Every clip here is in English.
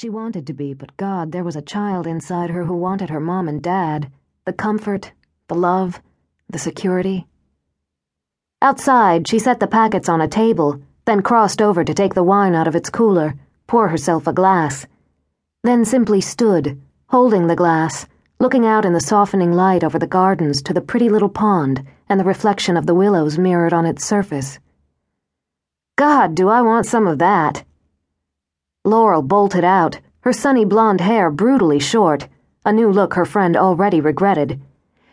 She wanted to be, but God, there was a child inside her who wanted her mom and dad. The comfort, the love, the security. Outside, she set the packets on a table, then crossed over to take the wine out of its cooler, pour herself a glass. Then simply stood, holding the glass, looking out in the softening light over the gardens to the pretty little pond and the reflection of the willows mirrored on its surface. God, do I want some of that! Laurel bolted out, her sunny blonde hair brutally short, a new look her friend already regretted.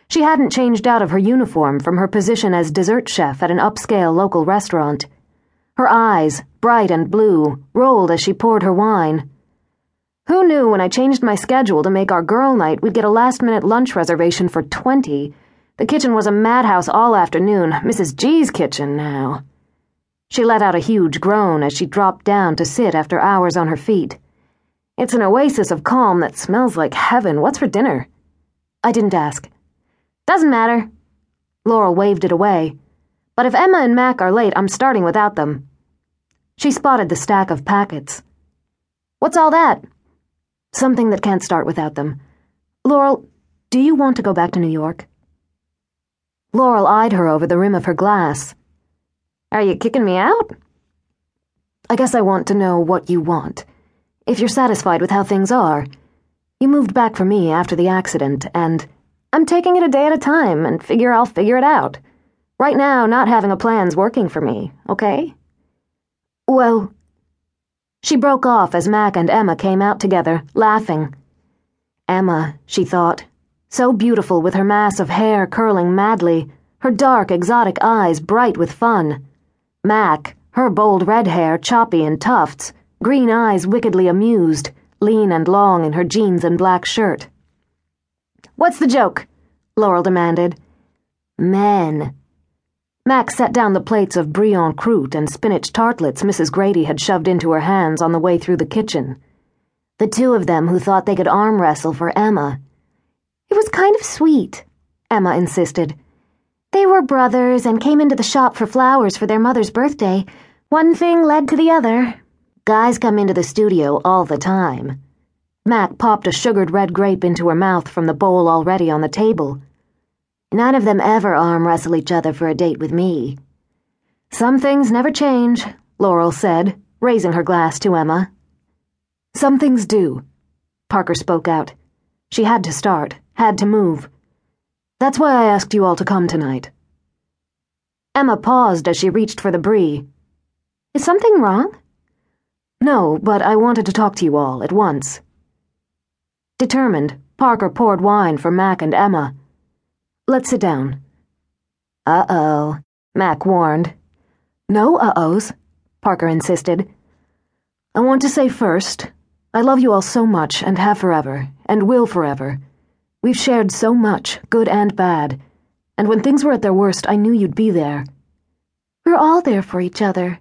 She hadn't changed out of her uniform from her position as dessert chef at an upscale local restaurant. Her eyes, bright and blue, rolled as she poured her wine. Who knew when I changed my schedule to make our girl night we'd get a last minute lunch reservation for 20? The kitchen was a madhouse all afternoon, Mrs. G's kitchen now. She let out a huge groan as she dropped down to sit after hours on her feet. It's an oasis of calm that smells like heaven. What's for dinner? I didn't ask. Doesn't matter. Laurel waved it away. But if Emma and Mac are late, I'm starting without them. She spotted the stack of packets. What's all that? Something that can't start without them. Laurel, do you want to go back to New York? Laurel eyed her over the rim of her glass. Are you kicking me out? I guess I want to know what you want. If you're satisfied with how things are. You moved back for me after the accident, and I'm taking it a day at a time and figure I'll figure it out. Right now, not having a plan's working for me, okay? Well, she broke off as Mac and Emma came out together, laughing. Emma, she thought, so beautiful with her mass of hair curling madly, her dark, exotic eyes bright with fun. Mac, her bold red hair choppy in tufts, green eyes wickedly amused, lean and long in her jeans and black shirt. What's the joke? Laurel demanded. Men. Mac set down the plates of brie en croûte and spinach tartlets Mrs. Grady had shoved into her hands on the way through the kitchen. The two of them who thought they could arm wrestle for Emma. It was kind of sweet, Emma insisted. They were brothers and came into the shop for flowers for their mother's birthday. One thing led to the other. Guys come into the studio all the time. Mac popped a sugared red grape into her mouth from the bowl already on the table. None of them ever arm wrestle each other for a date with me. Some things never change, Laurel said, raising her glass to Emma. Some things do, Parker spoke out. She had to start, had to move. That's why I asked you all to come tonight. Emma paused as she reached for the brie. Is something wrong? No, but I wanted to talk to you all at once. Determined, Parker poured wine for Mac and Emma. Let's sit down. Uh oh, Mac warned. No uh ohs, Parker insisted. I want to say first, I love you all so much and have forever, and will forever. We've shared so much, good and bad, and when things were at their worst, I knew you'd be there. We're all there for each other.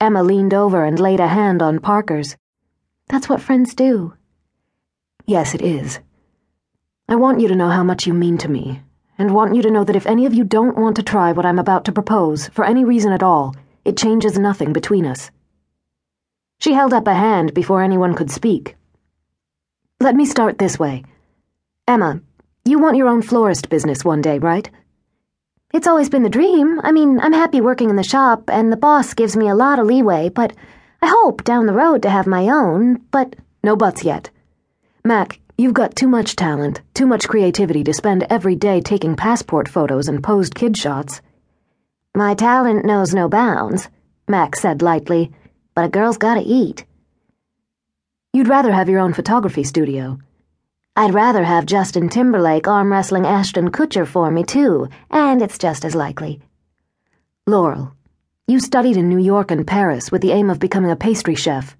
Emma leaned over and laid a hand on Parker's. That's what friends do. Yes, it is. I want you to know how much you mean to me, and want you to know that if any of you don't want to try what I'm about to propose, for any reason at all, it changes nothing between us. She held up a hand before anyone could speak. Let me start this way. Emma, you want your own florist business one day, right? It's always been the dream. I mean, I'm happy working in the shop, and the boss gives me a lot of leeway, but I hope down the road to have my own, but no buts yet. Mac, you've got too much talent, too much creativity to spend every day taking passport photos and posed kid shots. My talent knows no bounds, Mac said lightly, but a girl's gotta eat. You'd rather have your own photography studio. I'd rather have Justin Timberlake arm wrestling Ashton Kutcher for me, too, and it's just as likely. Laurel, you studied in New York and Paris with the aim of becoming a pastry chef.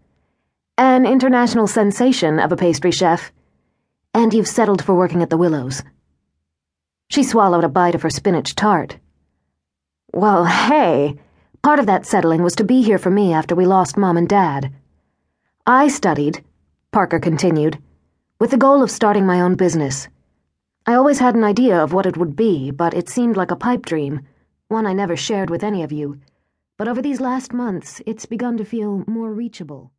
An international sensation of a pastry chef. And you've settled for working at the Willows. She swallowed a bite of her spinach tart. Well, hey, part of that settling was to be here for me after we lost Mom and Dad. I studied, Parker continued with the goal of starting my own business. I always had an idea of what it would be, but it seemed like a pipe dream, one I never shared with any of you. But over these last months, it's begun to feel more reachable.